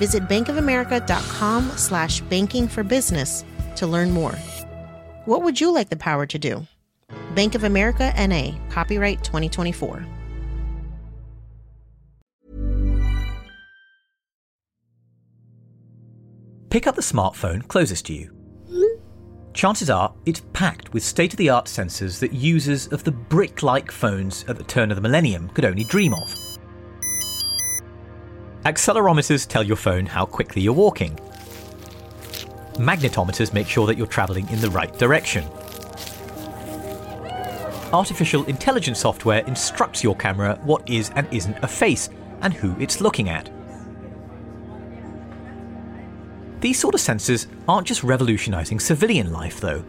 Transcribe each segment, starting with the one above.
Visit bankofamerica.com slash banking for business to learn more. What would you like the power to do? Bank of America NA, copyright 2024. Pick up the smartphone closest to you. Chances are it's packed with state of the art sensors that users of the brick like phones at the turn of the millennium could only dream of. Accelerometers tell your phone how quickly you're walking. Magnetometers make sure that you're travelling in the right direction. Artificial intelligence software instructs your camera what is and isn't a face and who it's looking at. These sort of sensors aren't just revolutionising civilian life, though.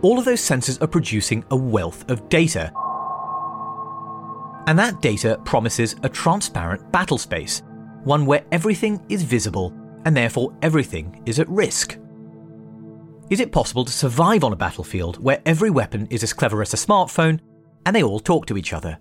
All of those sensors are producing a wealth of data. And that data promises a transparent battle space, one where everything is visible and therefore everything is at risk. Is it possible to survive on a battlefield where every weapon is as clever as a smartphone and they all talk to each other?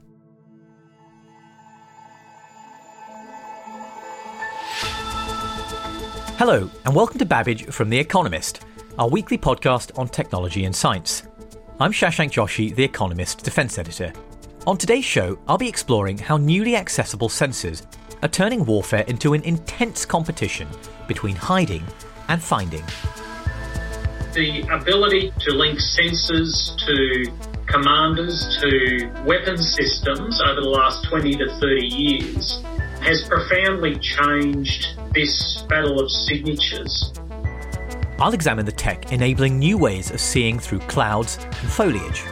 Hello, and welcome to Babbage from The Economist, our weekly podcast on technology and science. I'm Shashank Joshi, The Economist defense editor. On today's show, I'll be exploring how newly accessible sensors are turning warfare into an intense competition between hiding and finding. The ability to link sensors to commanders to weapon systems over the last 20 to 30 years has profoundly changed this battle of signatures. I'll examine the tech enabling new ways of seeing through clouds and foliage.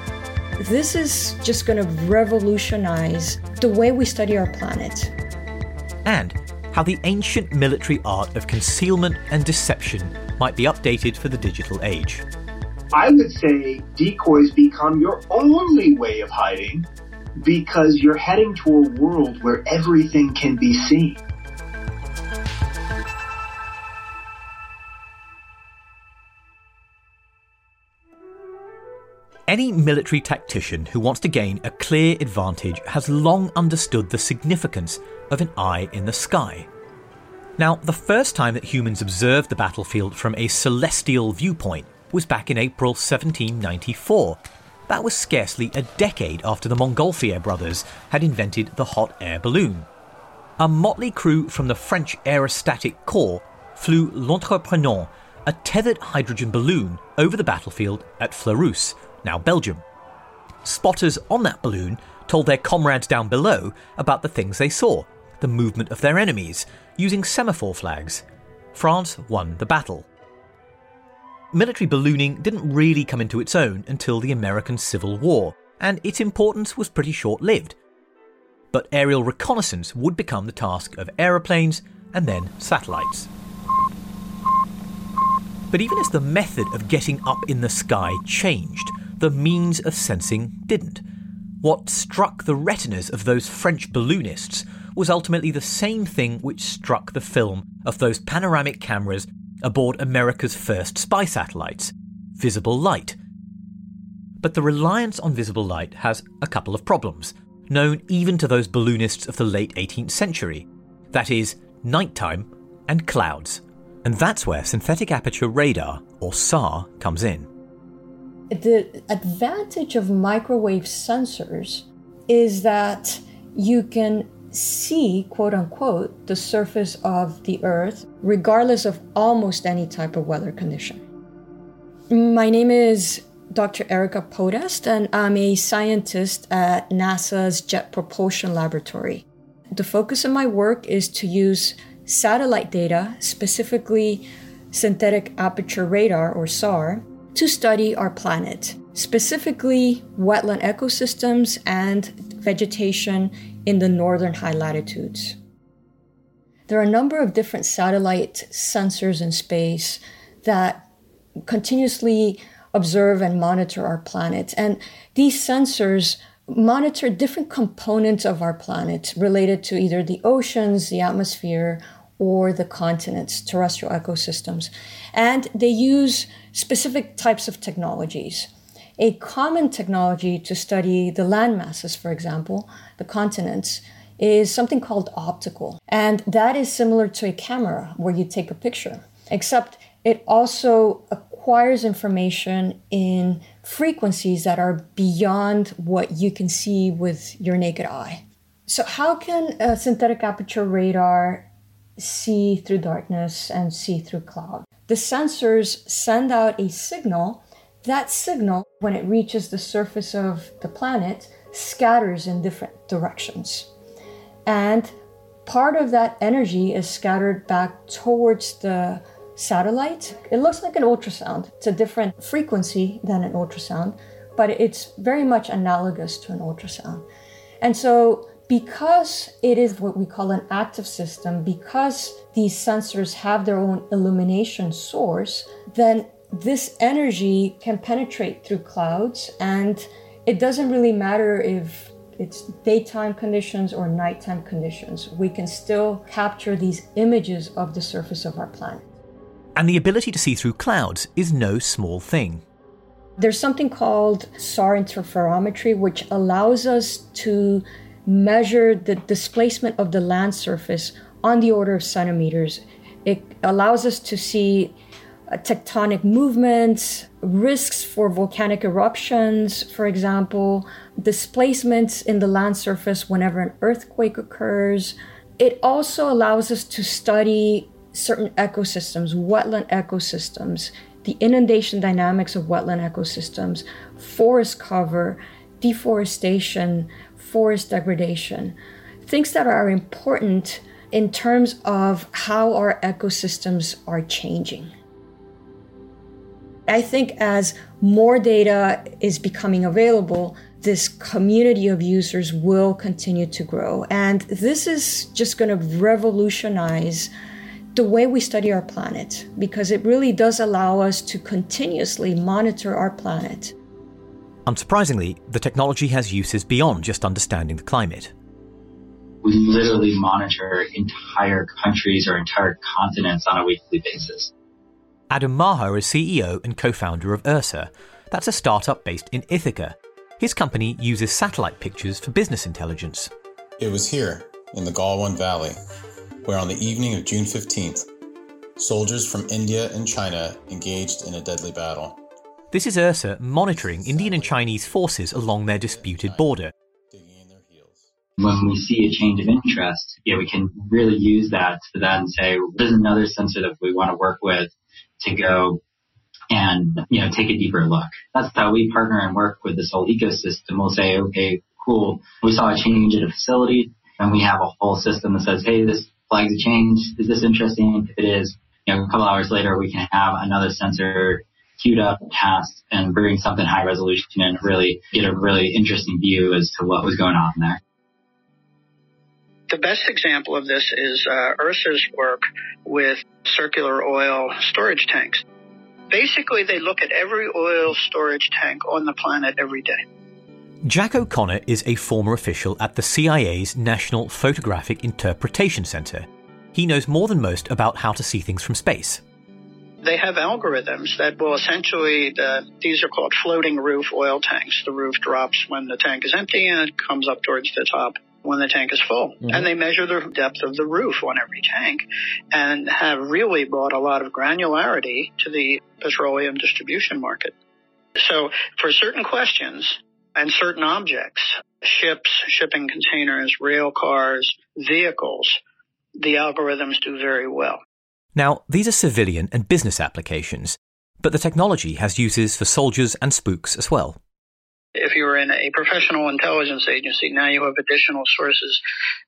This is just going to revolutionize the way we study our planet. And how the ancient military art of concealment and deception might be updated for the digital age. I would say decoys become your only way of hiding because you're heading to a world where everything can be seen. Any military tactician who wants to gain a clear advantage has long understood the significance of an eye in the sky. Now, the first time that humans observed the battlefield from a celestial viewpoint was back in April 1794 that was scarcely a decade after the Montgolfier brothers had invented the hot air balloon. A motley crew from the French Aerostatic Corps flew L'Entreprenant, a tethered hydrogen balloon, over the battlefield at Fleurus, now Belgium. Spotters on that balloon told their comrades down below about the things they saw, the movement of their enemies, using semaphore flags. France won the battle military ballooning didn't really come into its own until the American Civil War, and its importance was pretty short lived. But aerial reconnaissance would become the task of aeroplanes and then satellites. But even as the method of getting up in the sky changed, the means of sensing didn't. What struck the retinas of those French balloonists was ultimately the same thing which struck the film of those panoramic cameras aboard America's first spy satellites visible light. But the reliance on visible light has a couple of problems, known even to those balloonists of the late 18th century that is, nighttime and clouds. And that's where synthetic aperture radar, or SAR, comes in. The advantage of microwave sensors is that you can see, quote unquote, the surface of the Earth, regardless of almost any type of weather condition. My name is Dr. Erika Podest, and I'm a scientist at NASA's Jet Propulsion Laboratory. The focus of my work is to use satellite data, specifically synthetic aperture radar or SAR, to study our planet, specifically wetland ecosystems and vegetation in the northern high latitudes. There are a number of different satellite sensors in space that continuously observe and monitor our planet. And these sensors monitor different components of our planet related to either the oceans, the atmosphere, or the continents, terrestrial ecosystems. And they use specific types of technologies. A common technology to study the land masses, for example, the continents, is something called optical. And that is similar to a camera where you take a picture, except it also acquires information in frequencies that are beyond what you can see with your naked eye. So, how can synthetic aperture radar see through darkness and see through cloud? The sensors send out a signal. That signal, when it reaches the surface of the planet, scatters in different directions. And part of that energy is scattered back towards the satellite. It looks like an ultrasound. It's a different frequency than an ultrasound, but it's very much analogous to an ultrasound. And so, because it is what we call an active system, because these sensors have their own illumination source, then this energy can penetrate through clouds and it doesn't really matter if it's daytime conditions or nighttime conditions, we can still capture these images of the surface of our planet. And the ability to see through clouds is no small thing. There's something called SAR interferometry, which allows us to measure the displacement of the land surface on the order of centimeters. It allows us to see uh, tectonic movements, risks for volcanic eruptions, for example, displacements in the land surface whenever an earthquake occurs. It also allows us to study certain ecosystems, wetland ecosystems, the inundation dynamics of wetland ecosystems, forest cover, deforestation, forest degradation, things that are important in terms of how our ecosystems are changing. I think as more data is becoming available, this community of users will continue to grow. And this is just going to revolutionize the way we study our planet because it really does allow us to continuously monitor our planet. Unsurprisingly, the technology has uses beyond just understanding the climate. We literally monitor entire countries or entire continents on a weekly basis. Adam Maher is CEO and co founder of Ursa. That's a startup based in Ithaca. His company uses satellite pictures for business intelligence. It was here, in the Galwan Valley, where on the evening of June 15th, soldiers from India and China engaged in a deadly battle. This is Ursa monitoring Indian and Chinese forces along their disputed border. When we see a change of interest, yeah, we can really use that to then say, there's another sensor that we want to work with to go and you know take a deeper look. That's how we partner and work with this whole ecosystem. We'll say, okay, cool, we saw a change at a facility, and we have a whole system that says, hey, this flags a change. Is this interesting? If it is, you know, a couple hours later, we can have another sensor queued up, tasked, and bring something high resolution and really get a really interesting view as to what was going on there. The best example of this is uh, Ursa's work with circular oil storage tanks. Basically, they look at every oil storage tank on the planet every day. Jack O'Connor is a former official at the CIA's National Photographic Interpretation Center. He knows more than most about how to see things from space. They have algorithms that will essentially, uh, these are called floating roof oil tanks. The roof drops when the tank is empty and it comes up towards the top when the tank is full. Mm-hmm. And they measure the depth of the roof on every tank and have really brought a lot of granularity to the petroleum distribution market. So for certain questions and certain objects, ships, shipping containers, rail cars, vehicles, the algorithms do very well. Now, these are civilian and business applications, but the technology has uses for soldiers and spooks as well. If you're in a professional intelligence agency, now you have additional sources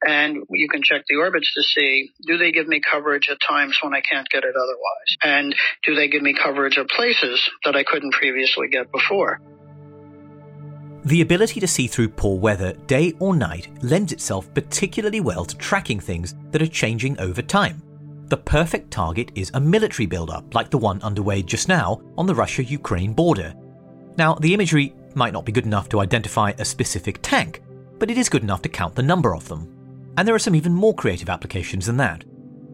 and you can check the orbits to see do they give me coverage at times when I can't get it otherwise? And do they give me coverage of places that I couldn't previously get before? The ability to see through poor weather day or night lends itself particularly well to tracking things that are changing over time. The perfect target is a military build-up like the one underway just now on the Russia Ukraine border. Now, the imagery might not be good enough to identify a specific tank, but it is good enough to count the number of them. And there are some even more creative applications than that.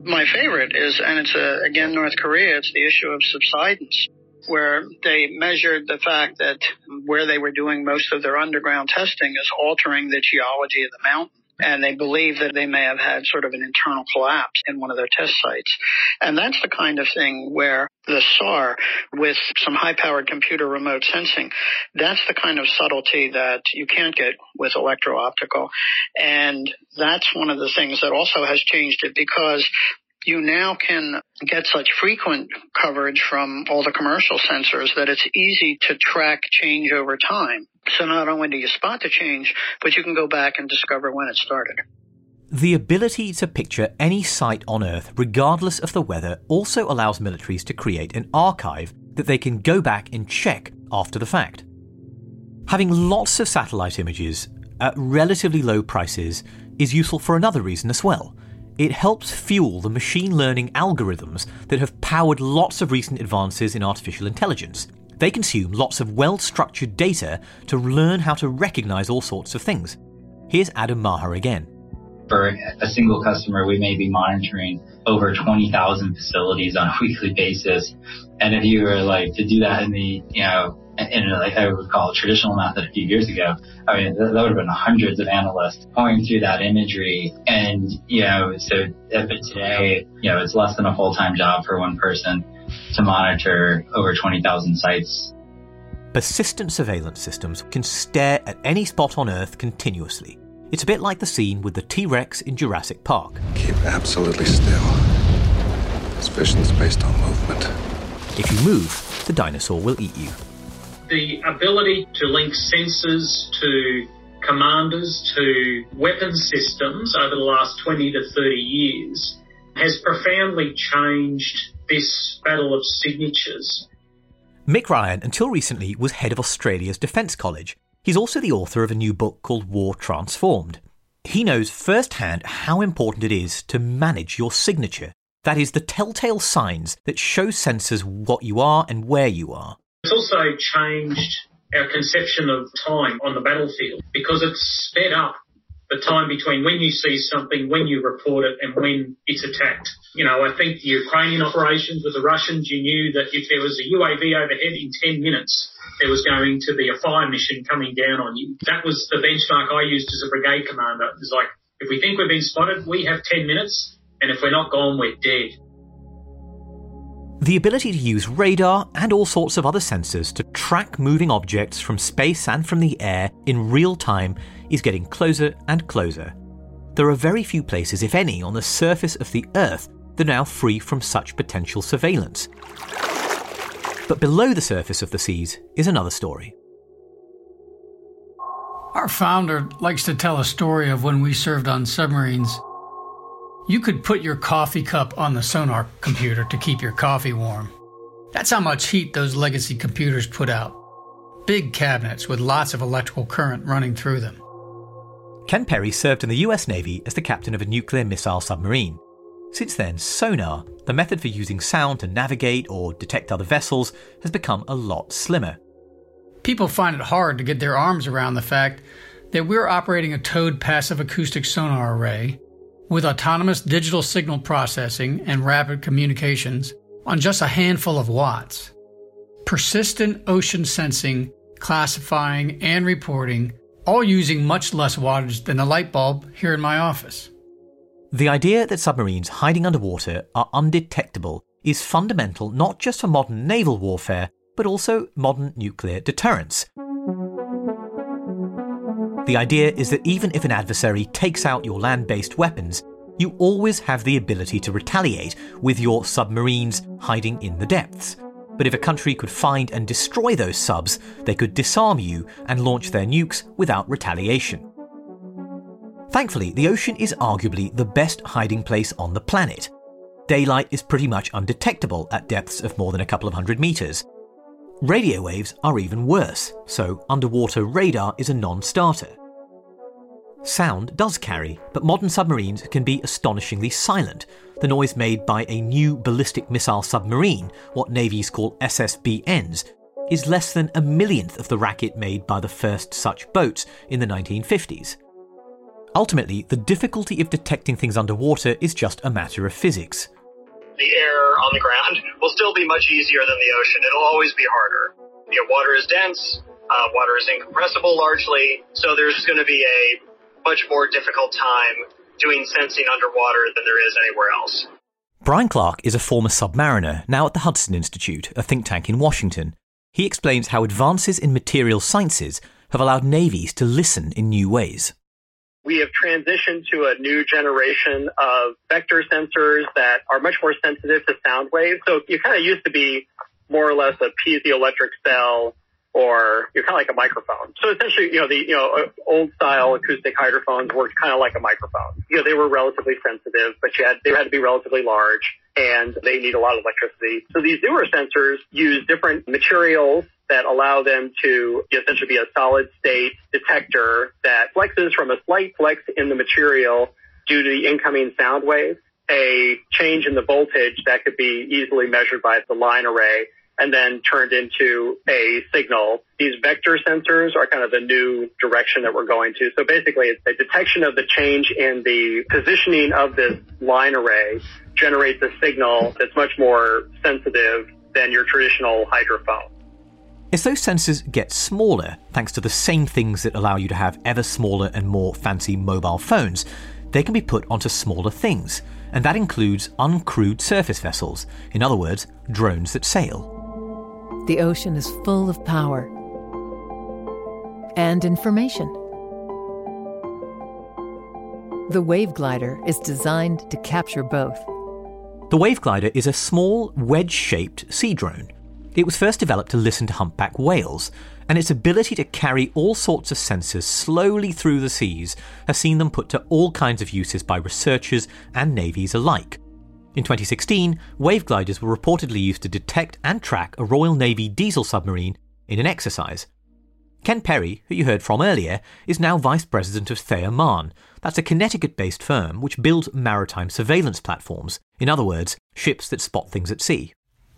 My favorite is, and it's uh, again North Korea, it's the issue of subsidence where they measured the fact that where they were doing most of their underground testing is altering the geology of the mountain. And they believe that they may have had sort of an internal collapse in one of their test sites. And that's the kind of thing where the SAR with some high powered computer remote sensing, that's the kind of subtlety that you can't get with electro optical. And that's one of the things that also has changed it because you now can get such frequent coverage from all the commercial sensors that it's easy to track change over time. So not only do you spot the change, but you can go back and discover when it started. The ability to picture any site on Earth, regardless of the weather, also allows militaries to create an archive that they can go back and check after the fact. Having lots of satellite images at relatively low prices is useful for another reason as well it helps fuel the machine learning algorithms that have powered lots of recent advances in artificial intelligence. They consume lots of well structured data to learn how to recognize all sorts of things. Here's Adam Maher again. For a single customer, we may be monitoring over 20,000 facilities on a weekly basis. And if you were like to do that in the, you know, in like I would call a traditional method a few years ago, I mean, that, that would have been hundreds of analysts going through that imagery. And, you know, so if but today, you know, it's less than a full-time job for one person to monitor over 20,000 sites. Persistent surveillance systems can stare at any spot on Earth continuously. It's a bit like the scene with the T Rex in Jurassic Park. Keep absolutely still. This vision's based on movement. If you move, the dinosaur will eat you the ability to link sensors to commanders to weapon systems over the last 20 to 30 years has profoundly changed this battle of signatures. Mick Ryan, until recently, was head of Australia's Defence College. He's also the author of a new book called War Transformed. He knows firsthand how important it is to manage your signature. That is, the telltale signs that show sensors what you are and where you are. It's also changed our conception of time on the battlefield because it's sped up the time between when you see something, when you report it, and when it's attacked. You know, I think the Ukrainian operations with the Russians, you knew that if there was a UAV overhead in 10 minutes, there was going to be a fire mission coming down on you. That was the benchmark I used as a brigade commander. It was like, if we think we've been spotted, we have 10 minutes, and if we're not gone, we're dead. The ability to use radar and all sorts of other sensors to track moving objects from space and from the air in real time is getting closer and closer. There are very few places, if any, on the surface of the Earth that are now free from such potential surveillance. But below the surface of the seas is another story. Our founder likes to tell a story of when we served on submarines you could put your coffee cup on the sonar computer to keep your coffee warm. That's how much heat those legacy computers put out. Big cabinets with lots of electrical current running through them. Ken Perry served in the US Navy as the captain of a nuclear missile submarine. Since then, sonar, the method for using sound to navigate or detect other vessels, has become a lot slimmer. People find it hard to get their arms around the fact that we're operating a towed passive acoustic sonar array with autonomous digital signal processing and rapid communications on just a handful of watts. Persistent ocean sensing, classifying, and reporting, all using much less wattage than the light bulb here in my office. The idea that submarines hiding underwater are undetectable is fundamental not just for modern naval warfare, but also modern nuclear deterrence. The idea is that even if an adversary takes out your land based weapons, you always have the ability to retaliate with your submarines hiding in the depths. But if a country could find and destroy those subs, they could disarm you and launch their nukes without retaliation. Thankfully, the ocean is arguably the best hiding place on the planet. Daylight is pretty much undetectable at depths of more than a couple of hundred metres. Radio waves are even worse, so underwater radar is a non starter. Sound does carry, but modern submarines can be astonishingly silent. The noise made by a new ballistic missile submarine, what navies call SSBNs, is less than a millionth of the racket made by the first such boats in the 1950s. Ultimately, the difficulty of detecting things underwater is just a matter of physics. The air on the ground will still be much easier than the ocean. It'll always be harder. You know, water is dense, uh, water is incompressible largely, so there's going to be a much more difficult time doing sensing underwater than there is anywhere else. Bryan Clark is a former submariner, now at the Hudson Institute, a think tank in Washington. He explains how advances in material sciences have allowed navies to listen in new ways. We have transitioned to a new generation of vector sensors that are much more sensitive to sound waves. So you kind of used to be more or less a piezoelectric cell or you're kind of like a microphone. So essentially, you know, the, you know, old style acoustic hydrophones worked kind of like a microphone. You know, they were relatively sensitive, but you had, they had to be relatively large and they need a lot of electricity. So these newer sensors use different materials that allow them to essentially be a solid state detector that flexes from a slight flex in the material due to the incoming sound wave, a change in the voltage that could be easily measured by the line array and then turned into a signal. These vector sensors are kind of the new direction that we're going to. So basically, it's a detection of the change in the positioning of this line array generates a signal that's much more sensitive than your traditional hydrophone. As those sensors get smaller, thanks to the same things that allow you to have ever smaller and more fancy mobile phones, they can be put onto smaller things, and that includes uncrewed surface vessels, in other words, drones that sail. The ocean is full of power and information. The Wave Glider is designed to capture both. The Wave Glider is a small, wedge shaped sea drone. It was first developed to listen to humpback whales, and its ability to carry all sorts of sensors slowly through the seas has seen them put to all kinds of uses by researchers and navies alike. In 2016, wave gliders were reportedly used to detect and track a Royal Navy diesel submarine in an exercise. Ken Perry, who you heard from earlier, is now vice president of Thayer Mahan. That's a Connecticut based firm which builds maritime surveillance platforms. In other words, ships that spot things at sea.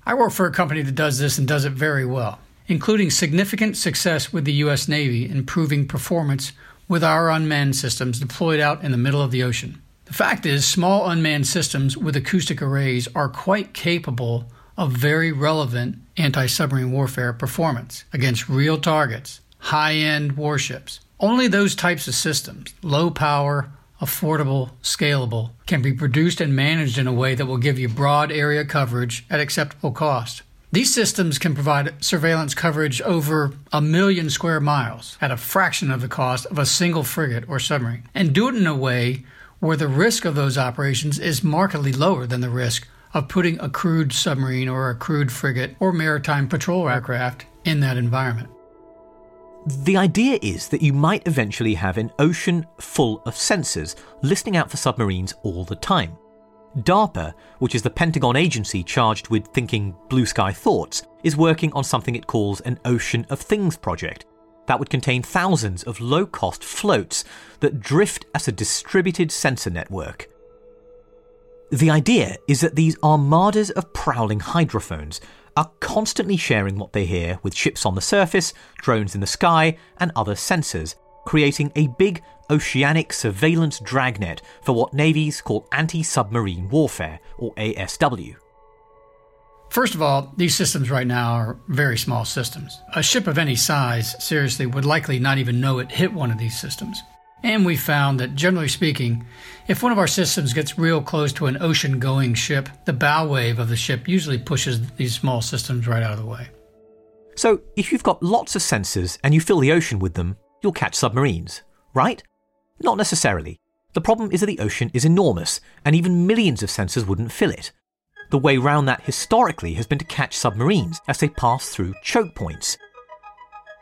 I work for a company that does this and does it very well, including significant success with the U.S. Navy in improving performance with our unmanned systems deployed out in the middle of the ocean. The fact is, small unmanned systems with acoustic arrays are quite capable of very relevant anti submarine warfare performance against real targets, high end warships. Only those types of systems, low power, affordable, scalable, can be produced and managed in a way that will give you broad area coverage at acceptable cost. These systems can provide surveillance coverage over a million square miles at a fraction of the cost of a single frigate or submarine, and do it in a way where the risk of those operations is markedly lower than the risk of putting a crewed submarine or a crewed frigate or maritime patrol aircraft in that environment. The idea is that you might eventually have an ocean full of sensors listening out for submarines all the time. DARPA, which is the Pentagon agency charged with thinking blue sky thoughts, is working on something it calls an Ocean of Things project, that would contain thousands of low cost floats that drift as a distributed sensor network. The idea is that these armadas of prowling hydrophones are constantly sharing what they hear with ships on the surface, drones in the sky, and other sensors, creating a big oceanic surveillance dragnet for what navies call anti submarine warfare, or ASW. First of all, these systems right now are very small systems. A ship of any size, seriously, would likely not even know it hit one of these systems. And we found that, generally speaking, if one of our systems gets real close to an ocean going ship, the bow wave of the ship usually pushes these small systems right out of the way. So, if you've got lots of sensors and you fill the ocean with them, you'll catch submarines, right? Not necessarily. The problem is that the ocean is enormous, and even millions of sensors wouldn't fill it. The way round that historically has been to catch submarines as they pass through choke points.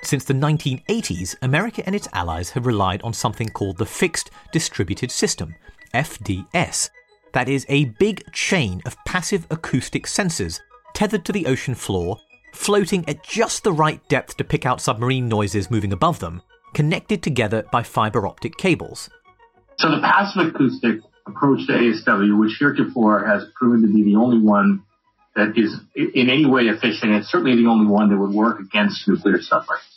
Since the 1980s, America and its allies have relied on something called the Fixed Distributed System, FDS. That is a big chain of passive acoustic sensors tethered to the ocean floor, floating at just the right depth to pick out submarine noises moving above them, connected together by fiber optic cables. So the passive acoustic approach to ASW, which heretofore has proven to be the only one that is in any way efficient, and certainly the only one that would work against nuclear submarines.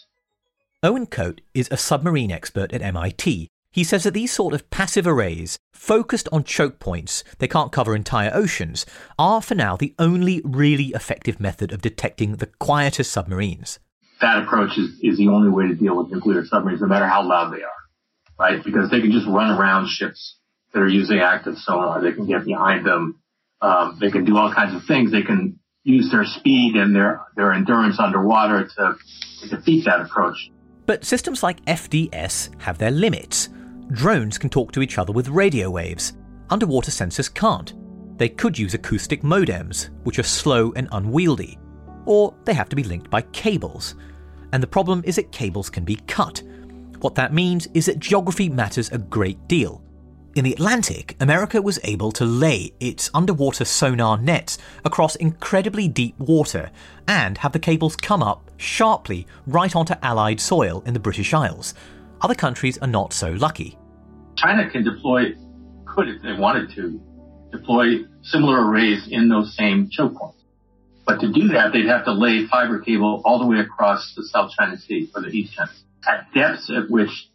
Owen Cote is a submarine expert at MIT. He says that these sort of passive arrays, focused on choke points they can't cover entire oceans, are for now the only really effective method of detecting the quietest submarines. That approach is, is the only way to deal with nuclear submarines, no matter how loud they are, right? Because they can just run around ships that are using active sonar. They can get behind them. Um, they can do all kinds of things. They can use their speed and their, their endurance underwater to, to defeat that approach. But systems like FDS have their limits. Drones can talk to each other with radio waves. Underwater sensors can't. They could use acoustic modems, which are slow and unwieldy. Or they have to be linked by cables. And the problem is that cables can be cut. What that means is that geography matters a great deal. In the Atlantic, America was able to lay its underwater sonar nets across incredibly deep water and have the cables come up sharply right onto Allied soil in the British Isles. Other countries are not so lucky. China can deploy, could if they wanted to, deploy similar arrays in those same choke points. But to do that, they'd have to lay fiber cable all the way across the South China Sea or the East China Sea at depths at which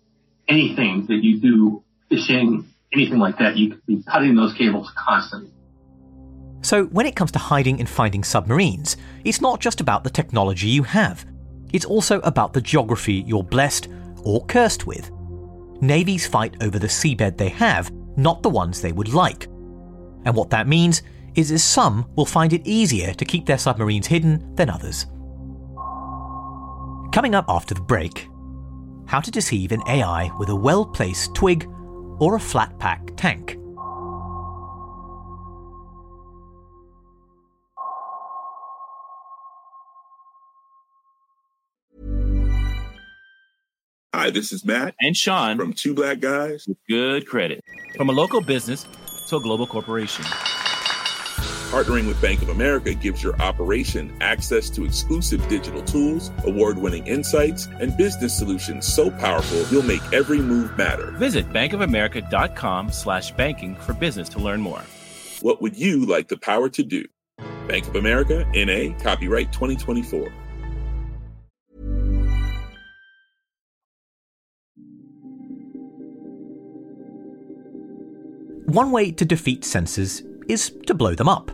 anything that you do fishing anything like that, you could be cutting those cables constantly. So, when it comes to hiding and finding submarines, it's not just about the technology you have, it's also about the geography you're blessed or cursed with. Navies fight over the seabed they have, not the ones they would like. And what that means is that some will find it easier to keep their submarines hidden than others. Coming up after the break, how to deceive an AI with a well placed twig or a flat pack tank. Hi, this is Matt and Sean from Two Black Guys with Good Credit. From a local business to a global corporation. Partnering with Bank of America gives your operation access to exclusive digital tools, award winning insights, and business solutions so powerful you'll make every move matter. Visit bankofamerica.com slash banking for business to learn more. What would you like the power to do? Bank of America, NA, copyright 2024. One way to defeat sensors is to blow them up,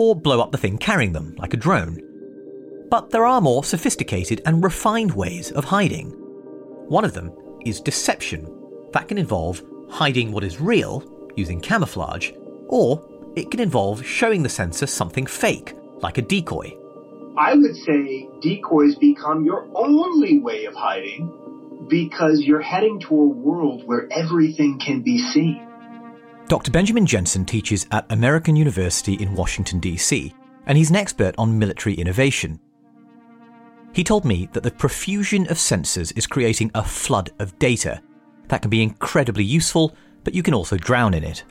or blow up the thing carrying them, like a drone. But there are more sophisticated and refined ways of hiding. One of them is deception. That can involve hiding what is real, using camouflage, or it can involve showing the sensor something fake, like a decoy. I would say decoys become your only way of hiding because you're heading to a world where everything can be seen. Dr. Benjamin Jensen teaches at American University in Washington, D.C., and he's an expert on military innovation. He told me that the profusion of sensors is creating a flood of data that can be incredibly useful, but you can also drown in it.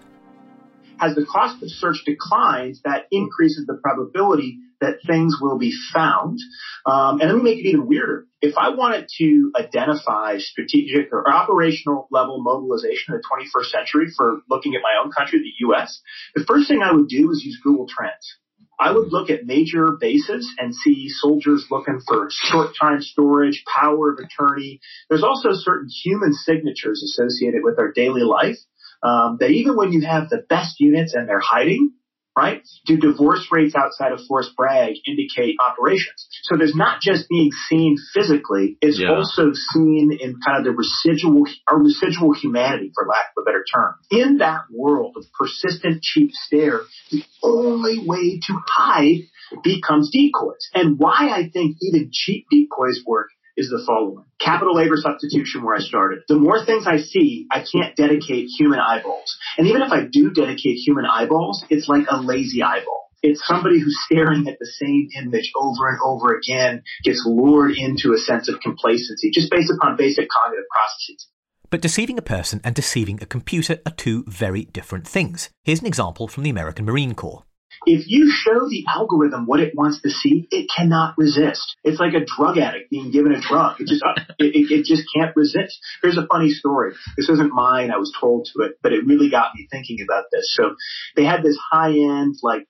As the cost of search declines, that increases the probability that things will be found. Um, and let me make it even weirder. If I wanted to identify strategic or operational level mobilization in the 21st century for looking at my own country, the U.S., the first thing I would do is use Google Trends. I would look at major bases and see soldiers looking for short time storage, power of attorney. There's also certain human signatures associated with our daily life um, that even when you have the best units and they're hiding, right? Do divorce rates outside of Fort Bragg indicate operations? So there's not just being seen physically, it's yeah. also seen in kind of the residual, or residual humanity, for lack of a better term. In that world of persistent cheap stare, the only way to hide becomes decoys. And why I think even cheap decoys work is the following. Capital labor substitution where I started. The more things I see, I can't dedicate human eyeballs. And even if I do dedicate human eyeballs, it's like a lazy eyeball. It's somebody who's staring at the same image over and over again, gets lured into a sense of complacency just based upon basic cognitive processes. But deceiving a person and deceiving a computer are two very different things. Here's an example from the American Marine Corps. If you show the algorithm what it wants to see, it cannot resist. It's like a drug addict being given a drug. It just, uh, it, it just can't resist. Here's a funny story. This isn't mine. I was told to it, but it really got me thinking about this. So they had this high end, like,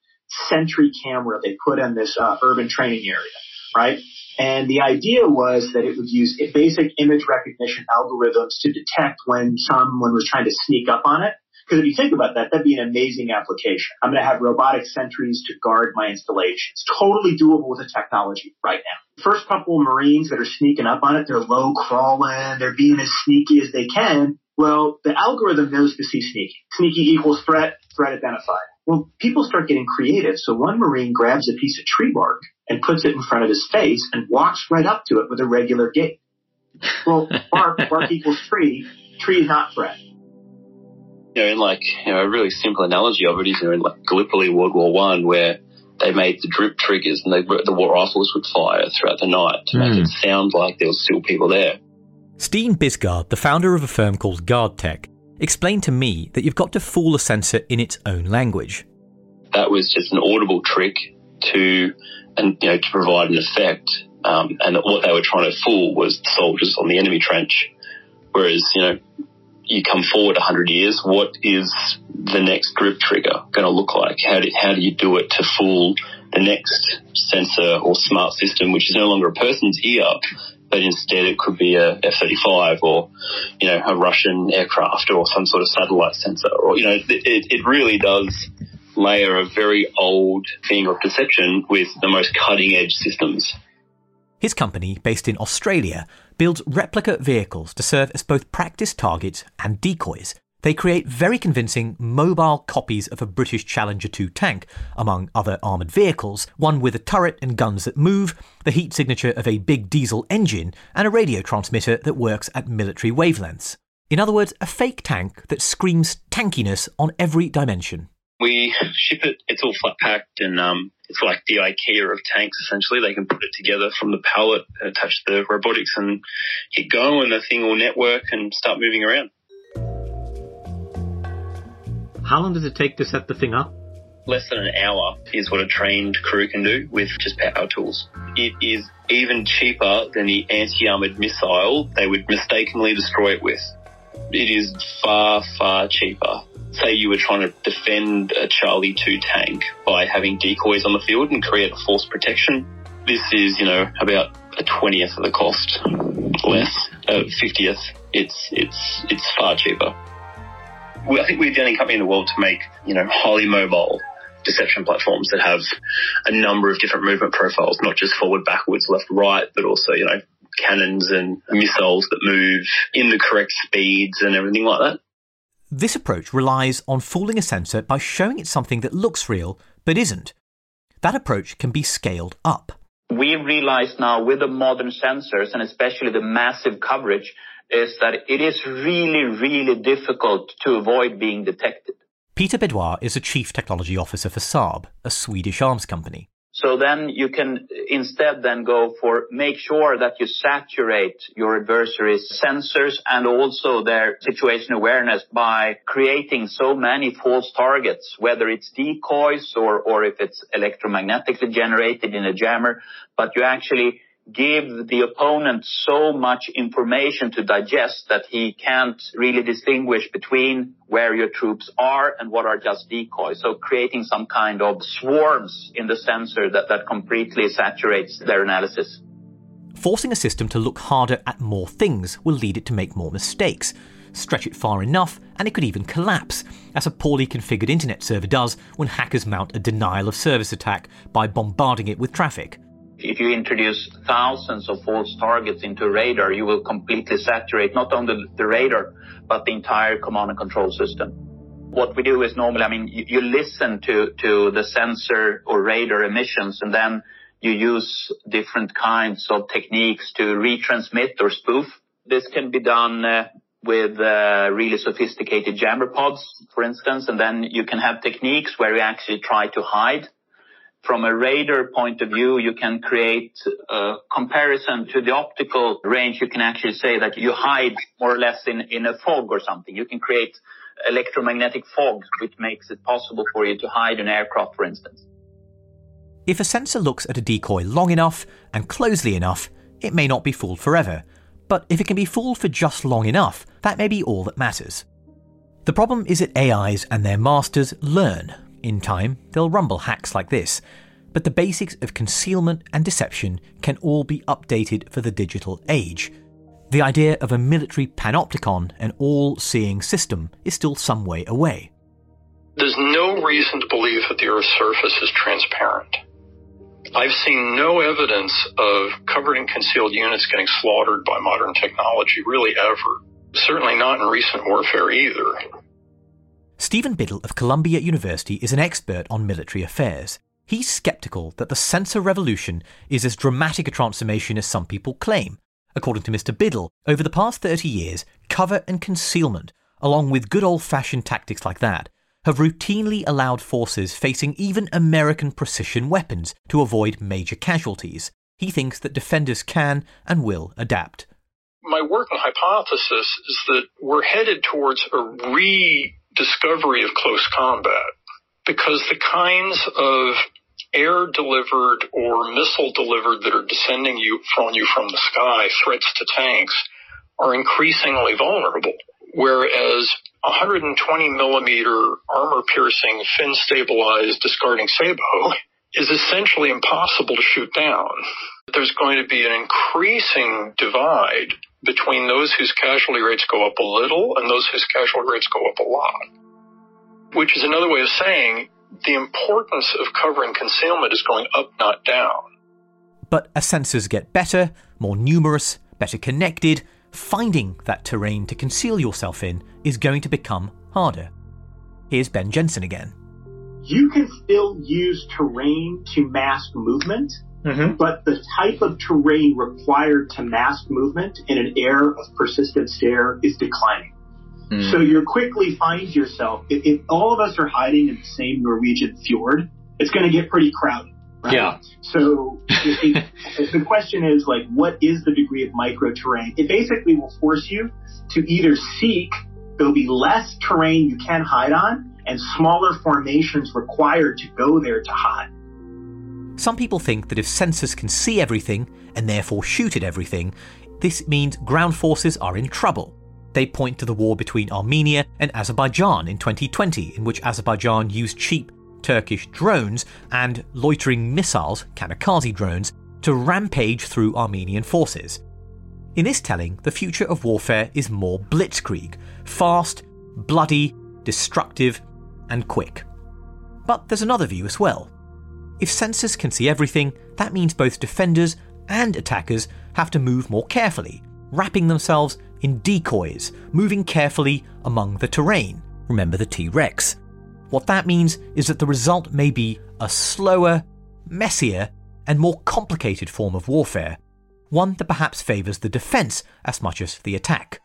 Sentry camera they put in this uh, urban training area, right? And the idea was that it would use basic image recognition algorithms to detect when someone was trying to sneak up on it. Because if you think about that, that'd be an amazing application. I'm going to have robotic sentries to guard my installation. It's Totally doable with the technology right now. First couple of Marines that are sneaking up on it, they're low crawling, they're being as sneaky as they can. Well, the algorithm knows to see sneaky. Sneaky equals threat, threat identified. Well, people start getting creative. So one Marine grabs a piece of tree bark and puts it in front of his face and walks right up to it with a regular gait. Well, bark, bark equals tree, tree is not threat. You know, in like, you know, a really simple analogy of it is, you know, in like Gallipoli World War One, where they made the drip triggers and they, the war rifles would fire throughout the night to mm. make it hmm. sound like there was still people there. Steen Bisgaard, the founder of a firm called GaardTech, explained to me that you've got to fool a sensor in its own language. That was just an audible trick to and you know to provide an effect. Um, and what they were trying to fool was the soldiers on the enemy trench. Whereas you know you come forward 100 years, what is the next drip trigger going to look like? How do, how do you do it to fool the next sensor or smart system, which is no longer a person's ear, but instead it could be a F-35 or, you know, a Russian aircraft or some sort of satellite sensor or, you know, it, it really does layer a very old thing of deception with the most cutting edge systems. His company, based in Australia, builds replica vehicles to serve as both practice targets and decoys. They create very convincing mobile copies of a British Challenger 2 tank, among other armoured vehicles, one with a turret and guns that move, the heat signature of a big diesel engine, and a radio transmitter that works at military wavelengths. In other words, a fake tank that screams tankiness on every dimension we ship it. It's all flat packed and um, it's like the IKEA of tanks. Essentially, they can put it together from the pallet, attach the robotics, and hit go, and the thing will network and start moving around. How long does it take to set the thing up? Less than an hour is what a trained crew can do with just power tools. It is even cheaper than the anti-armored missile they would mistakenly destroy it with. It is far, far cheaper say you were trying to defend a Charlie 2 tank by having decoys on the field and create a force protection. This is, you know, about a 20th of the cost, less, a 50th. It's, it's, it's far cheaper. I think we're the only company in the world to make, you know, highly mobile deception platforms that have a number of different movement profiles, not just forward, backwards, left, right, but also, you know, cannons and missiles that move in the correct speeds and everything like that. This approach relies on fooling a sensor by showing it something that looks real but isn't. That approach can be scaled up. We realize now with the modern sensors and especially the massive coverage is that it is really, really difficult to avoid being detected. Petter Bedoire is a chief technology officer for Saab, a Swedish arms company. So then you can instead then go for make sure that you saturate your adversary's sensors and also their situation awareness by creating so many false targets, whether it's decoys or, or if it's electromagnetically generated in a jammer, but you actually give the opponent so much information to digest that he can't really distinguish between where your troops are and what are just decoys. So creating some kind of swarms in the sensor that, that completely saturates their analysis. Forcing a system to look harder at more things will lead it to make more mistakes. Stretch it far enough, and it could even collapse, as a poorly configured internet server does when hackers mount a denial of service attack by bombarding it with traffic. If you introduce thousands of false targets into radar, you will completely saturate not only the radar, but the entire command and control system. What we do is normally, I mean, you, you listen to, to the sensor or radar emissions and then you use different kinds of techniques to retransmit or spoof. This can be done uh, with uh, really sophisticated jammer pods, for instance, and then you can have techniques where you actually try to hide from a radar point of view, you can create a comparison to the optical range. You can actually say that you hide more or less in, in a fog or something. You can create electromagnetic fog, which makes it possible for you to hide an aircraft, for instance. If a sensor looks at a decoy long enough and closely enough, it may not be fooled forever. But if it can be fooled for just long enough, that may be all that matters. The problem is that AIs and their masters learn. In time, they'll rumble hacks like this. But the basics of concealment and deception can all be updated for the digital age. The idea of a military panopticon, an all seeing system, is still some way away. There's no reason to believe that the Earth's surface is transparent. I've seen no evidence of covered and concealed units getting slaughtered by modern technology, really ever. Certainly not in recent warfare either. Stephen Biddle of Columbia University is an expert on military affairs. He's skeptical that the sensor revolution is as dramatic a transformation as some people claim. According to Mr. Biddle, over the past 30 years, cover and concealment, along with good old fashioned tactics like that, have routinely allowed forces facing even American precision weapons to avoid major casualties. He thinks that defenders can and will adapt. My working hypothesis is that we're headed towards a rediscovery of close combat because the kinds of air delivered or missile delivered that are descending you from you from the sky, threats to tanks, are increasingly vulnerable. Whereas 120 millimeter armor piercing fin stabilized discarding sabot is essentially impossible to shoot down. There's going to be an increasing divide between those whose casualty rates go up a little and those whose casualty rates go up a lot. Which is another way of saying the importance of covering concealment is going up, not down. But as sensors get better, more numerous, better connected, finding that terrain to conceal yourself in is going to become harder. Here's Ben Jensen again. You can still use terrain to mask movement, mm-hmm. but the type of terrain required to mask movement in an air of persistent stare is declining. Mm. So you quickly find yourself, if, if, all of us are hiding in the same Norwegian fjord, it's going to get pretty crowded. Right? Yeah. So it, it, the question is like, what is the degree of micro terrain? It basically will force you to either seek, there'll be less terrain you can hide on and smaller formations required to go there to hide. Some people think that if sensors can see everything and therefore shoot at everything, this means ground forces are in trouble. They point to the war between Armenia and Azerbaijan in 2020, in which Azerbaijan used cheap Turkish drones and loitering missiles, kamikaze drones, to rampage through Armenian forces. In this telling, the future of warfare is more blitzkrieg fast, bloody, destructive, and quick. But there's another view as well. If sensors can see everything, that means both defenders and attackers have to move more carefully, wrapping themselves in decoys, moving carefully among the terrain. Remember the T Rex. What that means is that the result may be a slower, messier, and more complicated form of warfare, one that perhaps favours the defence as much as the attack.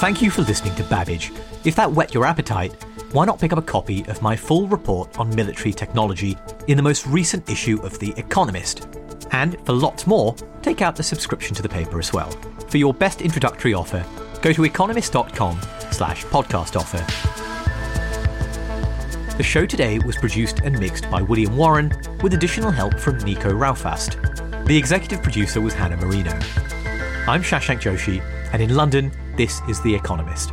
Thank you for listening to Babbage. If that whet your appetite, why not pick up a copy of my full report on military technology in the most recent issue of The Economist? And for lots more, take out the subscription to the paper as well. For your best introductory offer, go to economist.com slash podcast offer. The show today was produced and mixed by William Warren with additional help from Nico Rofast. The executive producer was Hannah Marino. I'm Shashank Joshi, and in London, this is The Economist.